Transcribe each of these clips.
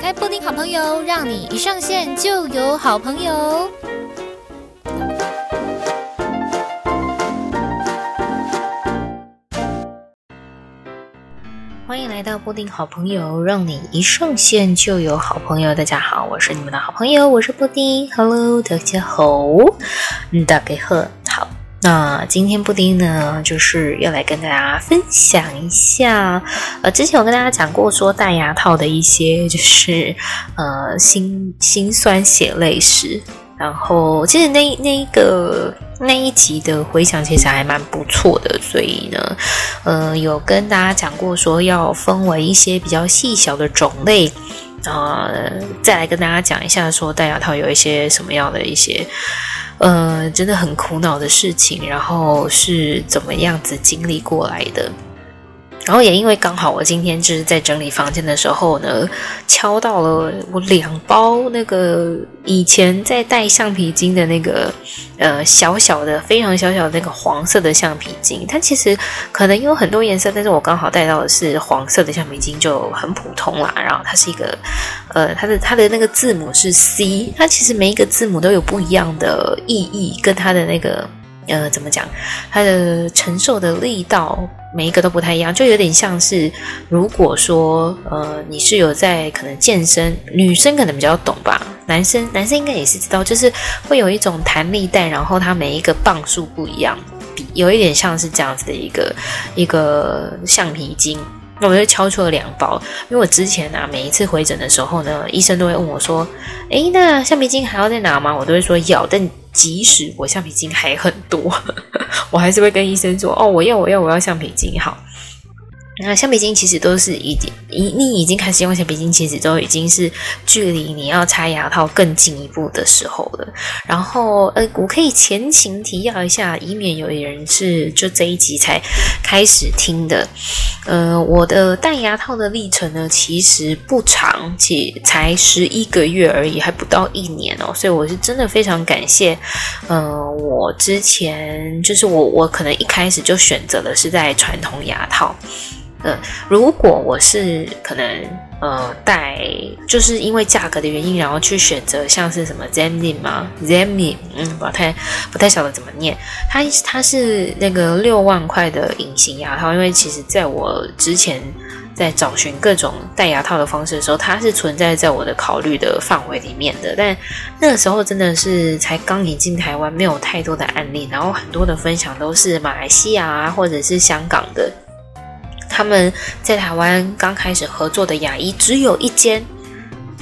开布丁好朋友，让你一上线就有好朋友。欢迎来到布丁好朋友，让你一上线就有好朋友。大家好，我是你们的好朋友，我是布丁。Hello，大家好，大家好。那今天布丁呢，就是要来跟大家分享一下，呃，之前有跟大家讲过说戴牙套的一些，就是呃心心酸血泪史。然后，其实那那一个那一集的回想其实还蛮不错的，所以呢，呃，有跟大家讲过说要分为一些比较细小的种类，呃，再来跟大家讲一下说戴牙套有一些什么样的一些，呃，真的很苦恼的事情，然后是怎么样子经历过来的。然后也因为刚好我今天就是在整理房间的时候呢，敲到了我两包那个以前在戴橡皮筋的那个呃小小的非常小小的那个黄色的橡皮筋，它其实可能有很多颜色，但是我刚好戴到的是黄色的橡皮筋，就很普通啦。然后它是一个呃它的它的那个字母是 C，它其实每一个字母都有不一样的意义，跟它的那个。呃，怎么讲？它的承受的力道每一个都不太一样，就有点像是，如果说呃，你是有在可能健身，女生可能比较懂吧，男生男生应该也是知道，就是会有一种弹力带，然后它每一个磅数不一样，有一点像是这样子的一个一个橡皮筋。那我就敲出了两包，因为我之前啊，每一次回诊的时候呢，医生都会问我说：“诶，那橡皮筋还要再拿吗？”我都会说要，但即使我橡皮筋还很多，我还是会跟医生说：“哦，我要，我要，我要橡皮筋。”好。那橡皮筋其实都是已经，你你已经开始用橡皮筋，其实都已经是距离你要拆牙套更进一步的时候了。然后，呃，我可以前情提要一下，以免有人是就这一集才开始听的。呃，我的戴牙套的历程呢，其实不长，且才十一个月而已，还不到一年哦。所以我是真的非常感谢，呃，我之前就是我我可能一开始就选择的是在传统牙套。嗯，如果我是可能呃戴，就是因为价格的原因，然后去选择像是什么 Zamdin 吗？Zamdin，嗯，不太不太晓得怎么念。它它是那个六万块的隐形牙套，因为其实在我之前在找寻各种戴牙套的方式的时候，它是存在在我的考虑的范围里面的。但那个时候真的是才刚引进台湾，没有太多的案例，然后很多的分享都是马来西亚啊，或者是香港的。他们在台湾刚开始合作的牙医只有一间，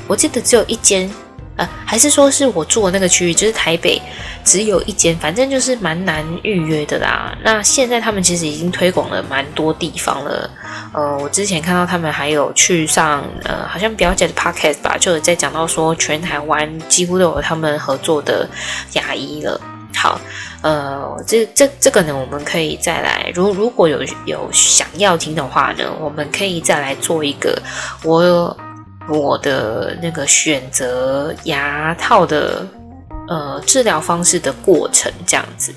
我记得只有一间，呃，还是说是我住的那个区域，就是台北只有一间，反正就是蛮难预约的啦。那现在他们其实已经推广了蛮多地方了，呃，我之前看到他们还有去上，呃，好像表姐的 podcast 吧，就有在讲到说全台湾几乎都有他们合作的牙医了。好，呃，这这这个呢，我们可以再来，如如果有有想要听的话呢，我们可以再来做一个我我的那个选择牙套的呃治疗方式的过程，这样子。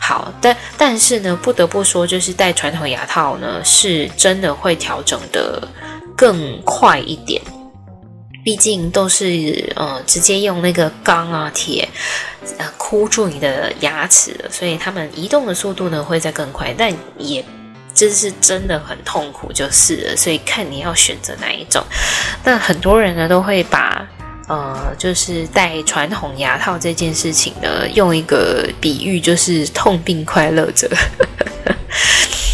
好，但但是呢，不得不说，就是戴传统牙套呢，是真的会调整的更快一点。毕竟都是呃直接用那个钢啊铁呃箍住你的牙齿的，所以他们移动的速度呢会再更快，但也真是真的很痛苦就是了。所以看你要选择哪一种。那很多人呢都会把呃就是戴传统牙套这件事情呢用一个比喻，就是痛并快乐着。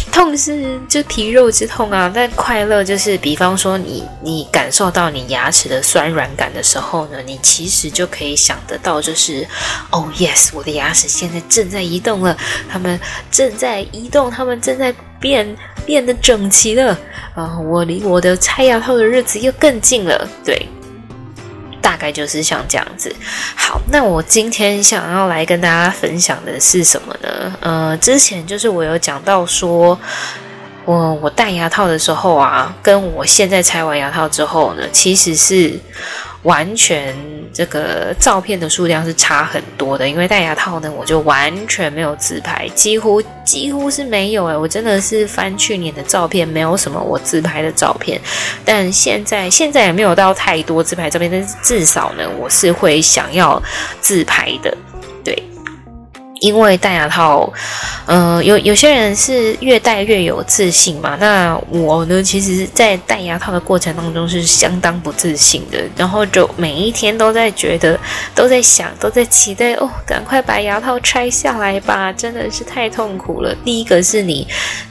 痛是就皮肉之痛啊，但快乐就是，比方说你你感受到你牙齿的酸软感的时候呢，你其实就可以想得到，就是哦，yes，我的牙齿现在正在移动了，它们正在移动，它们正在变变得整齐了啊，我离我的拆牙套的日子又更近了，对。大概就是像这样子。好，那我今天想要来跟大家分享的是什么呢？呃，之前就是我有讲到说，我我戴牙套的时候啊，跟我现在拆完牙套之后呢，其实是完全这个照片的数量是差很多的。因为戴牙套呢，我就完全没有自拍，几乎几乎是没有诶，我真的是翻去年的照片，没有什么我自拍的照片。但现在现在也没有到太多自拍照片，但是至少呢，我是会想要自拍的。因为戴牙套，呃，有有些人是越戴越有自信嘛。那我呢，其实，在戴牙套的过程当中是相当不自信的，然后就每一天都在觉得，都在想，都在期待哦，赶快把牙套拆下来吧，真的是太痛苦了。第一个是你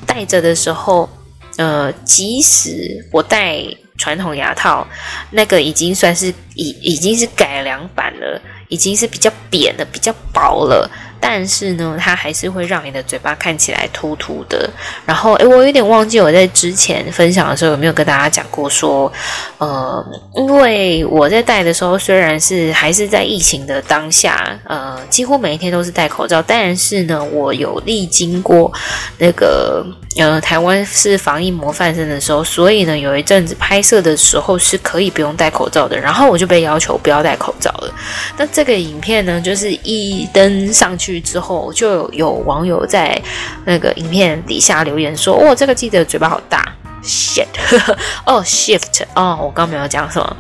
戴着的时候，呃，即使我戴传统牙套，那个已经算是已已经是改良版了，已经是比较扁的，比较薄了。但是呢，它还是会让你的嘴巴看起来凸凸的。然后，诶，我有点忘记我在之前分享的时候有没有跟大家讲过，说，呃，因为我在戴的时候，虽然是还是在疫情的当下，呃，几乎每一天都是戴口罩，但是呢，我有历经过那个，呃，台湾是防疫模范生的时候，所以呢，有一阵子拍摄的时候是可以不用戴口罩的，然后我就被要求不要戴口罩了。那这个影片呢，就是一登上去。去之后，就有网友在那个影片底下留言说：“哦，这个记者嘴巴好大，shit，哦，shift，哦，我刚刚没有讲什么，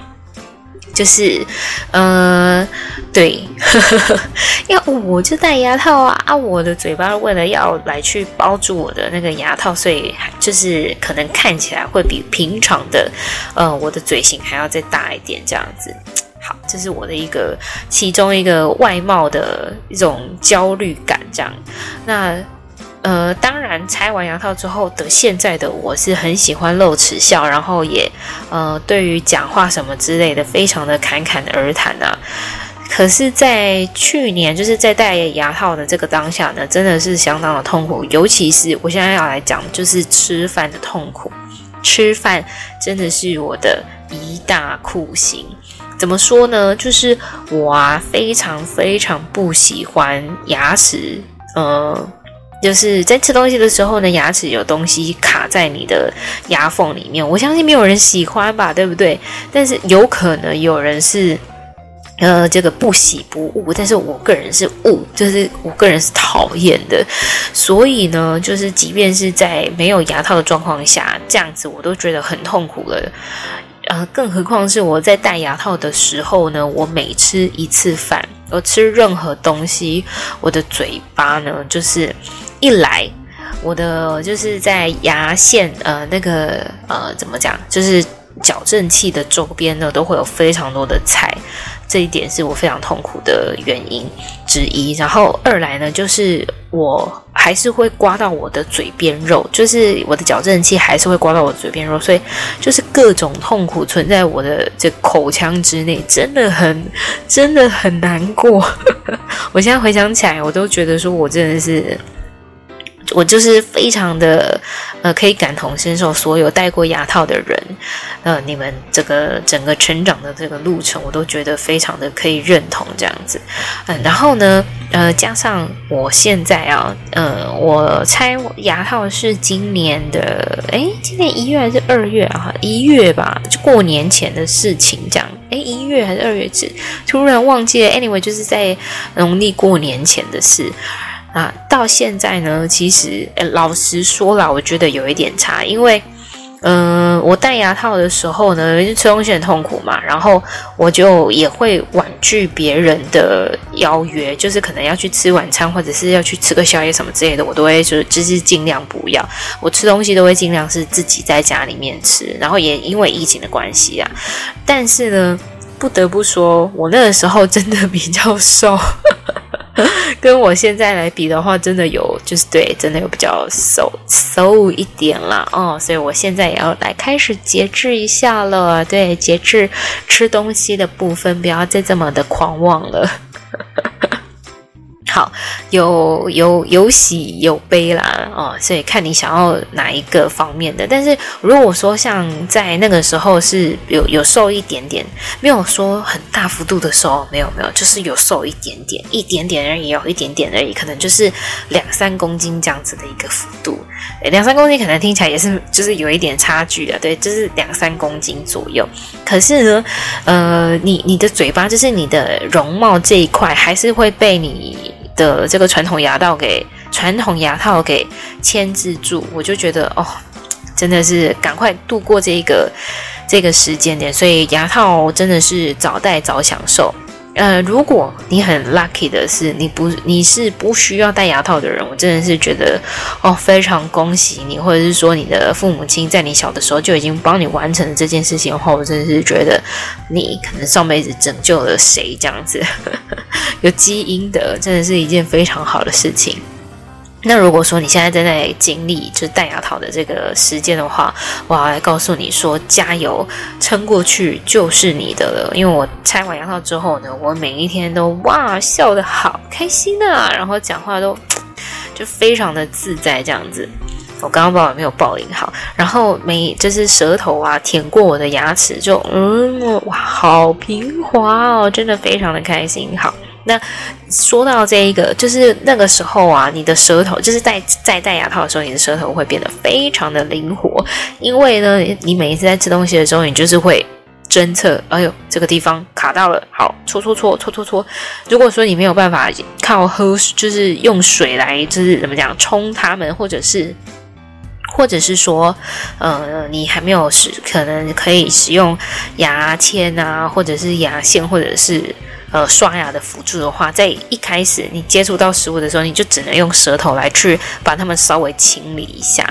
就是，呃，对，要我就戴牙套啊，啊，我的嘴巴为了要来去包住我的那个牙套，所以就是可能看起来会比平常的，呃，我的嘴型还要再大一点，这样子。”这是我的一个其中一个外貌的一种焦虑感，这样。那呃，当然拆完牙套之后的现在的我是很喜欢露齿笑，然后也呃，对于讲话什么之类的，非常的侃侃而谈啊。可是，在去年就是在戴牙套的这个当下呢，真的是相当的痛苦，尤其是我现在要来讲，就是吃饭的痛苦。吃饭真的是我的一大酷刑。怎么说呢？就是我啊，非常非常不喜欢牙齿，呃，就是在吃东西的时候呢，牙齿有东西卡在你的牙缝里面。我相信没有人喜欢吧，对不对？但是有可能有人是，呃，这个不喜不恶，但是我个人是恶，就是我个人是讨厌的。所以呢，就是即便是在没有牙套的状况下，这样子我都觉得很痛苦了。呃，更何况是我在戴牙套的时候呢，我每吃一次饭，我吃任何东西，我的嘴巴呢，就是一来，我的就是在牙线呃那个呃怎么讲，就是矫正器的周边呢，都会有非常多的菜。这一点是我非常痛苦的原因之一。然后二来呢，就是我还是会刮到我的嘴边肉，就是我的矫正器还是会刮到我的嘴边肉，所以就是各种痛苦存在我的这口腔之内，真的很真的很难过。我现在回想起来，我都觉得说我真的是。我就是非常的，呃，可以感同身受所有戴过牙套的人，呃，你们这个整个成长的这个路程，我都觉得非常的可以认同这样子，嗯、然后呢，呃，加上我现在啊，呃，我拆牙套是今年的，诶，今年一月还是二月啊？一月吧，就过年前的事情这样，诶，一月还是二月止，突然忘记了，anyway，就是在农历过年前的事。啊，到现在呢，其实，老实说啦，我觉得有一点差，因为，嗯、我戴牙套的时候呢，吃东西很痛苦嘛，然后我就也会婉拒别人的邀约，就是可能要去吃晚餐，或者是要去吃个宵夜什么之类的，我都会就是就是尽量不要，我吃东西都会尽量是自己在家里面吃，然后也因为疫情的关系啊，但是呢，不得不说，我那个时候真的比较瘦。跟我现在来比的话，真的有就是对，真的有比较瘦瘦一点啦。哦，所以我现在也要来开始节制一下了，对，节制吃东西的部分，不要再这么的狂妄了。好，有有有喜有悲啦，哦，所以看你想要哪一个方面的。但是如果说像在那个时候是有有瘦一点点，没有说很大幅度的瘦，没有没有，就是有瘦一点点，一点点而已，有一点点而已，可能就是两三公斤这样子的一个幅度。两三公斤可能听起来也是就是有一点差距啊，对，就是两三公斤左右。可是呢，呃，你你的嘴巴就是你的容貌这一块，还是会被你。的这个传统牙套给传统牙套给牵制住，我就觉得哦，真的是赶快度过这个这个时间点，所以牙套真的是早戴早享受。呃，如果你很 lucky 的是你不你是不需要戴牙套的人，我真的是觉得哦，非常恭喜你，或者是说你的父母亲在你小的时候就已经帮你完成了这件事情后，我真的是觉得你可能上辈子拯救了谁这样子，有基因的，真的是一件非常好的事情。那如果说你现在正在经历就是戴牙套的这个时间的话，我要来告诉你说，加油，撑过去就是你的了。因为我拆完牙套之后呢，我每一天都哇笑得好开心啊，然后讲话都就非常的自在这样子。我刚刚不知道有没有爆音好，然后每就是舌头啊舔过我的牙齿就嗯哇好平滑哦，真的非常的开心好。那说到这一个，就是那个时候啊，你的舌头就是在在戴牙套的时候，你的舌头会变得非常的灵活，因为呢，你每一次在吃东西的时候，你就是会侦测，哎呦，这个地方卡到了，好，搓搓搓搓搓搓。如果说你没有办法靠喝，就是用水来，就是怎么讲冲它们，或者是，或者是说，呃，你还没有使，可能可以使用牙签啊，或者是牙线，或者是。呃，刷牙的辅助的话，在一开始你接触到食物的时候，你就只能用舌头来去把它们稍微清理一下。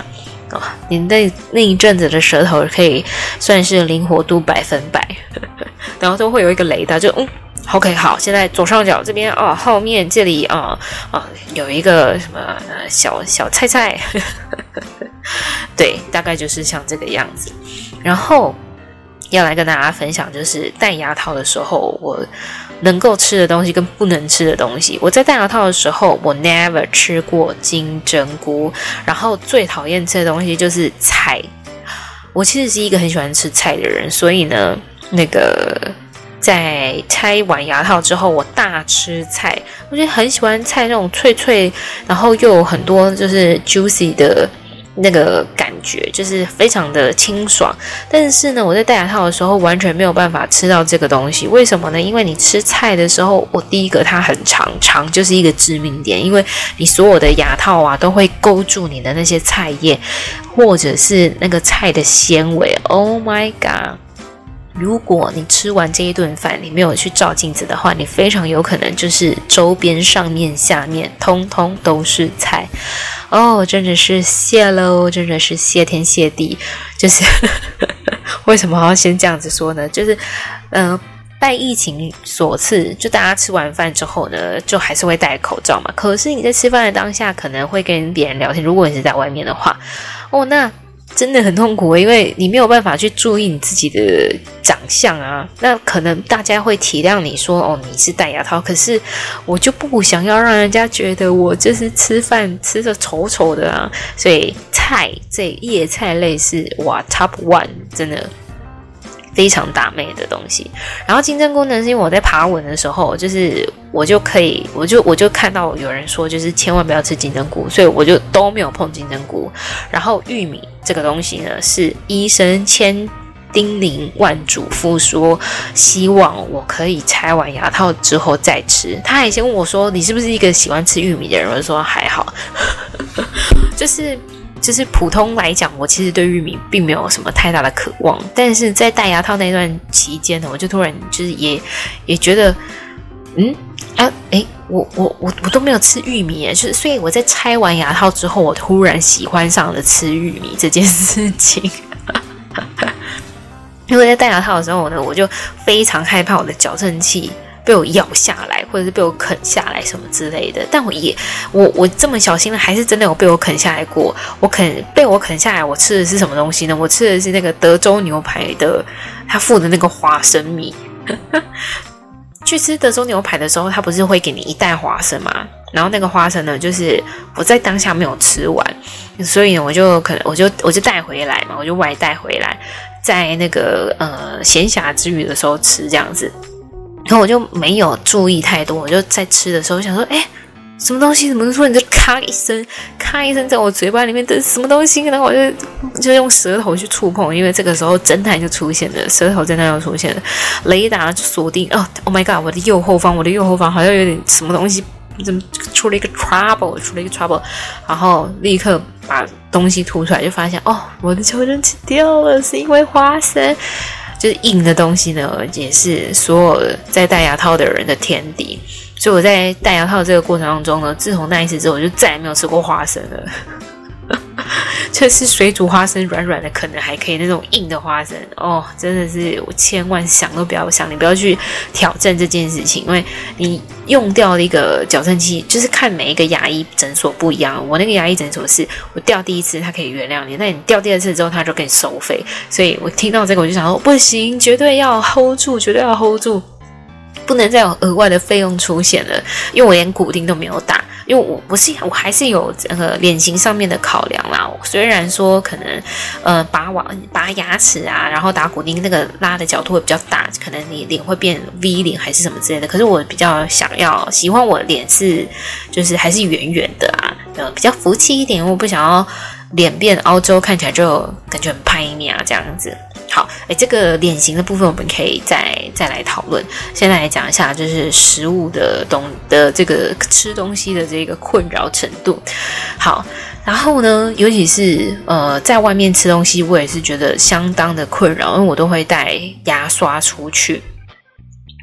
啊、你那那一阵子的舌头可以算是灵活度百分百，然后都会有一个雷达，就嗯，OK，好，现在左上角这边哦，后面这里啊啊、有一个什么小小菜菜，对，大概就是像这个样子，然后。要来跟大家分享，就是戴牙套的时候，我能够吃的东西跟不能吃的东西。我在戴牙套的时候，我 never 吃过金针菇，然后最讨厌吃的东西就是菜。我其实是一个很喜欢吃菜的人，所以呢，那个在拆完牙套之后，我大吃菜。我觉得很喜欢菜那种脆脆，然后又有很多就是 juicy 的。那个感觉就是非常的清爽，但是呢，我在戴牙套的时候完全没有办法吃到这个东西。为什么呢？因为你吃菜的时候，我第一个它很长，长就是一个致命点，因为你所有的牙套啊都会勾住你的那些菜叶，或者是那个菜的纤维。Oh my god！如果你吃完这一顿饭，你没有去照镜子的话，你非常有可能就是周边上面下面通通都是菜。哦，真的是谢喽，真的是谢天谢地。就是 为什么要先这样子说呢？就是嗯、拜疫情所赐，就大家吃完饭之后呢，就还是会戴口罩嘛。可是你在吃饭的当下，可能会跟别人聊天。如果你是在外面的话，哦，那。真的很痛苦，因为你没有办法去注意你自己的长相啊。那可能大家会体谅你说，哦，你是戴牙套，可是我就不想要让人家觉得我就是吃饭吃的丑丑的啊。所以菜这叶菜类是哇 top one，真的。非常打妹的东西，然后金针菇呢，是因为我在爬文的时候，就是我就可以，我就我就看到有人说，就是千万不要吃金针菇，所以我就都没有碰金针菇。然后玉米这个东西呢，是医生千叮咛万嘱咐说，希望我可以拆完牙套之后再吃。他还先问我说，你是不是一个喜欢吃玉米的人？我就说还好，就是。就是普通来讲，我其实对玉米并没有什么太大的渴望，但是在戴牙套那段期间呢，我就突然就是也也觉得，嗯啊，我我我我都没有吃玉米，就是所以我在拆完牙套之后，我突然喜欢上了吃玉米这件事情。因为在戴牙套的时候呢，我就非常害怕我的矫正器。被我咬下来，或者是被我啃下来什么之类的，但我也我我这么小心的，还是真的有被我啃下来过。我啃被我啃下来，我吃的是什么东西呢？我吃的是那个德州牛排的，它附的那个花生米。去吃德州牛排的时候，他不是会给你一袋花生吗？然后那个花生呢，就是我在当下没有吃完，所以，我就可能我就我就带回来嘛，我就外带回来，在那个呃闲暇之余的时候吃这样子。然后我就没有注意太多，我就在吃的时候想说，哎。什么东西？怎么突然就咔一声，咔一声在我嘴巴里面的什么东西？然后我就就用舌头去触碰，因为这个时候侦探就出现了，舌头侦探又出现了，雷达锁定。哦，Oh my god！我的右后方，我的右后方好像有点什么东西，怎么出了一个 trouble？出了一个 trouble，然后立刻把东西吐出来，就发现哦，我的矫正器掉了，是因为花生，就是硬的东西呢，也是所有在戴牙套的人的天敌。所以我在戴牙套这个过程当中呢，自从那一次之后，我就再也没有吃过花生了。就是水煮花生软软的，可能还可以；那种硬的花生，哦，真的是我千万想都不要想，你不要去挑战这件事情，因为你用掉了一个矫正器，就是看每一个牙医诊所不一样。我那个牙医诊所是我掉第一次，他可以原谅你；但你掉第二次之后，他就给你收费。所以我听到这个，我就想说，不行，绝对要 hold 住，绝对要 hold 住。不能再有额外的费用出现了，因为我连骨钉都没有打，因为我不是，我还是有这个脸型上面的考量啦。虽然说可能呃拔瓦拔牙齿啊，然后打骨钉那个拉的角度会比较大，可能你脸会变 V 脸还是什么之类的。可是我比较想要喜欢我脸是就是还是圆圆的啊，呃比较福气一点，我不想要脸变澳洲看起来就感觉很拍面啊这样子。好，哎，这个脸型的部分我们可以再再来讨论。现在来讲一下，就是食物的东的这个吃东西的这个困扰程度。好，然后呢，尤其是呃，在外面吃东西，我也是觉得相当的困扰，因为我都会带牙刷出去。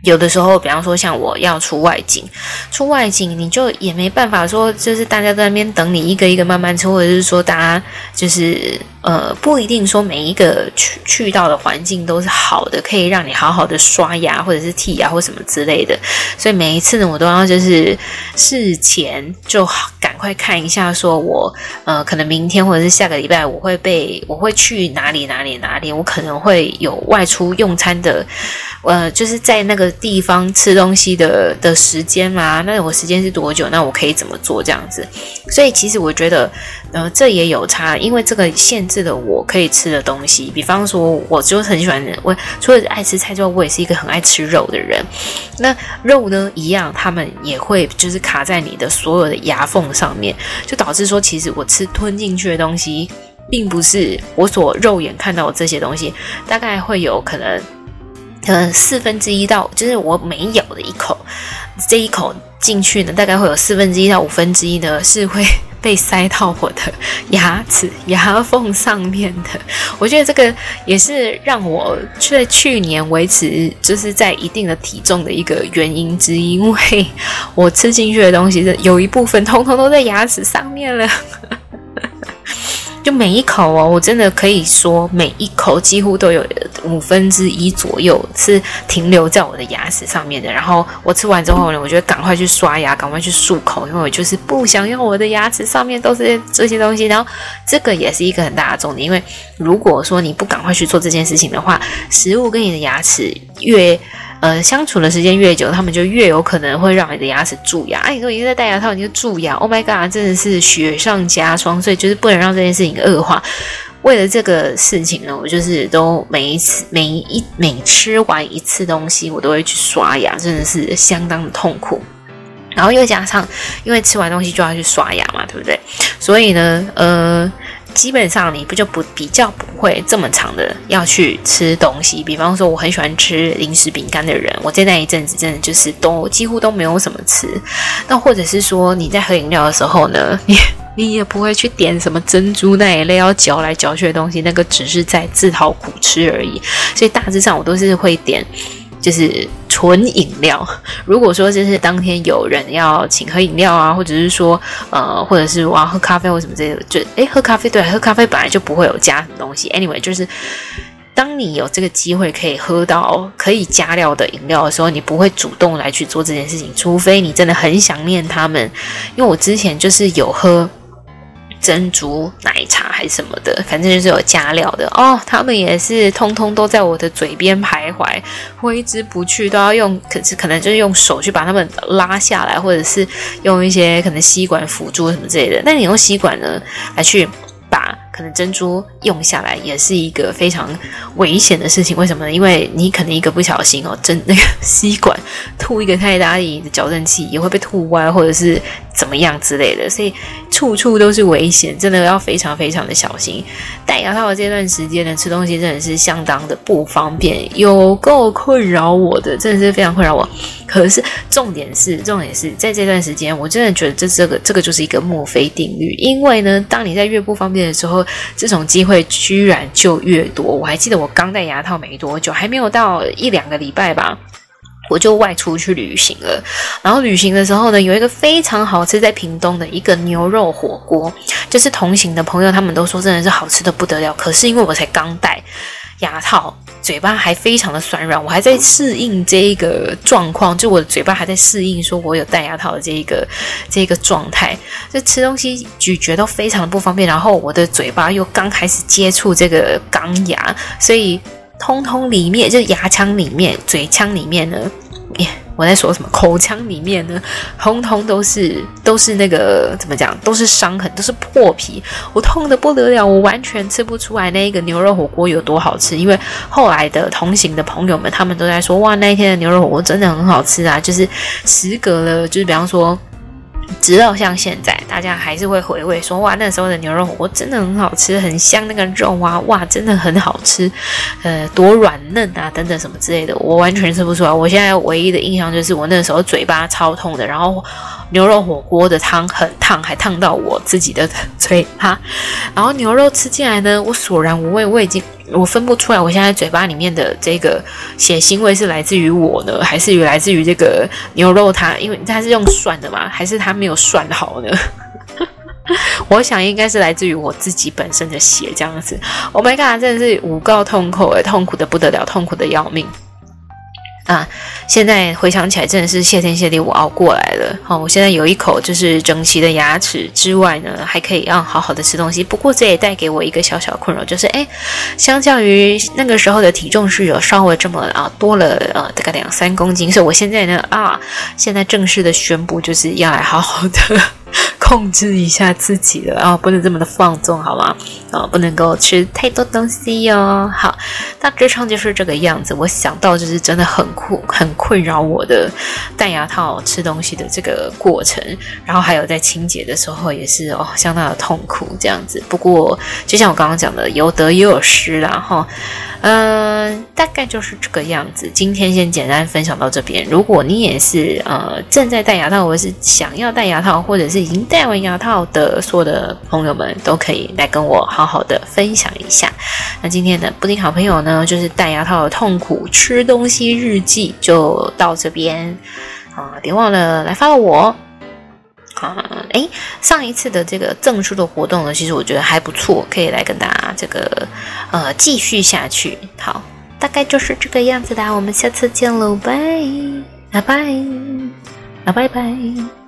有的时候，比方说像我要出外景，出外景你就也没办法说，就是大家在那边等你一个一个慢慢吃，或者是说大家就是呃不一定说每一个去去到的环境都是好的，可以让你好好的刷牙或者是剔牙或什么之类的。所以每一次呢，我都要就是事前就赶快看一下，说我呃可能明天或者是下个礼拜我会被我会去哪里哪里哪里，我可能会有外出用餐的，呃就是在那个。地方吃东西的的时间嘛，那我时间是多久？那我可以怎么做这样子？所以其实我觉得，呃，这也有差，因为这个限制了我可以吃的东西。比方说，我就很喜欢，我除了爱吃菜之外，我也是一个很爱吃肉的人。那肉呢，一样，他们也会就是卡在你的所有的牙缝上面，就导致说，其实我吃吞进去的东西，并不是我所肉眼看到的这些东西，大概会有可能。呃，四分之一到就是我每咬的一口，这一口进去呢，大概会有四分之一到五分之一呢是会被塞到我的牙齿牙缝上面的。我觉得这个也是让我在去年维持就是在一定的体重的一个原因之一，因为我吃进去的东西是有一部分通通都在牙齿上面了。就每一口哦，我真的可以说每一口几乎都有五分之一左右是停留在我的牙齿上面的。然后我吃完之后呢，我就赶快去刷牙，赶快去漱口，因为我就是不想要我的牙齿上面都是这些东西。然后这个也是一个很大的重点，因为如果说你不赶快去做这件事情的话，食物跟你的牙齿越呃，相处的时间越久，他们就越有可能会让你的牙齿蛀牙。哎，你说已经在戴牙套，你就蛀牙，Oh my god，真的是雪上加霜。所以就是不能让这件事情恶化。为了这个事情呢，我就是都每一次、每一每吃完一次东西，我都会去刷牙，真的是相当的痛苦。然后又加上，因为吃完东西就要去刷牙嘛，对不对？所以呢，呃。基本上你不就不比较不会这么长的要去吃东西，比方说我很喜欢吃零食饼干的人，我在那一阵子真的就是都几乎都没有什么吃。那或者是说你在喝饮料的时候呢，你 你也不会去点什么珍珠那一类要嚼来嚼去的东西，那个只是在自讨苦吃而已。所以大致上我都是会点。就是纯饮料。如果说就是当天有人要请喝饮料啊，或者是说呃，或者是我要喝咖啡或什么之类的，就诶喝咖啡，对，喝咖啡本来就不会有加什么东西。Anyway，就是当你有这个机会可以喝到可以加料的饮料的时候，你不会主动来去做这件事情，除非你真的很想念他们。因为我之前就是有喝。珍珠奶茶还是什么的，反正就是有加料的哦。他们也是通通都在我的嘴边徘徊，挥之不去，都要用，可是可能就是用手去把它们拉下来，或者是用一些可能吸管辅助什么之类的。那你用吸管呢来去把。可能珍珠用下来也是一个非常危险的事情，为什么呢？因为你可能一个不小心哦，真那个吸管吐一个太大力的矫正器也会被吐歪，或者是怎么样之类的，所以处处都是危险，真的要非常非常的小心。戴牙套的这段时间呢，吃东西真的是相当的不方便，有够困扰我的，真的是非常困扰我。可是重点是，重点是在这段时间，我真的觉得这这个这个就是一个墨菲定律，因为呢，当你在越不方便的时候。这种机会居然就越多。我还记得我刚戴牙套没多久，还没有到一两个礼拜吧，我就外出去旅行了。然后旅行的时候呢，有一个非常好吃，在屏东的一个牛肉火锅，就是同行的朋友他们都说真的是好吃的不得了。可是因为我才刚戴。牙套，嘴巴还非常的酸软，我还在适应这一个状况，就我的嘴巴还在适应，说我有戴牙套的这一个这一个状态，就吃东西咀嚼都非常的不方便，然后我的嘴巴又刚开始接触这个钢牙，所以通通里面就是牙腔里面、嘴腔里面呢。我在说什么？口腔里面呢，通通都是都是那个怎么讲？都是伤痕，都是破皮，我痛得不得了，我完全吃不出来那个牛肉火锅有多好吃。因为后来的同行的朋友们，他们都在说，哇，那一天的牛肉火锅真的很好吃啊！就是时隔了，就是比方说。直到像现在，大家还是会回味说，哇，那时候的牛肉火锅真的很好吃，很香，那个肉啊，哇，真的很好吃，呃，多软嫩啊，等等什么之类的，我完全吃不出来。我现在唯一的印象就是我那时候嘴巴超痛的，然后牛肉火锅的汤很烫，还烫到我自己的嘴哈，然后牛肉吃进来呢，我索然无味，我已经。我分不出来，我现在嘴巴里面的这个血腥味是来自于我呢，还是来自于这个牛肉它？因为它是用涮的嘛，还是它没有涮好呢？我想应该是来自于我自己本身的血这样子。Oh my god，真的是五告痛苦诶，痛苦的不得了，痛苦的要命。啊，现在回想起来，真的是谢天谢地，我熬过来了。好，我现在有一口就是整齐的牙齿之外呢，还可以让好好的吃东西。不过这也带给我一个小小困扰，就是哎，相较于那个时候的体重是有稍微这么啊多了呃大概两三公斤，所以我现在呢啊，现在正式的宣布就是要来好好的。控制一下自己了，然后不能这么的放纵，好吗？啊，不能够吃太多东西哟、好，大致上就是这个样子。我想到就是真的很困，很困扰我的戴牙套吃东西的这个过程，然后还有在清洁的时候也是哦，相当的痛苦这样子。不过就像我刚刚讲的，有得也有失啦哈。嗯、大概就是这个样子。今天先简单分享到这边。如果你也是呃正在戴牙套，或者是想要戴牙套，或者是已经戴完牙套的所有的朋友们，都可以来跟我好好的分享一下。那今天的布丁好朋友呢，就是戴牙套的痛苦吃东西日记就到这边啊！别忘了来发我。啊，诶，上一次的这个赠书的活动呢，其实我觉得还不错，可以来跟大家这个呃继续下去。好，大概就是这个样子的，我们下次见喽，拜拜拜拜，啊拜拜。